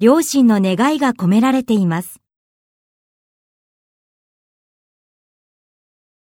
両親の願いが込められています。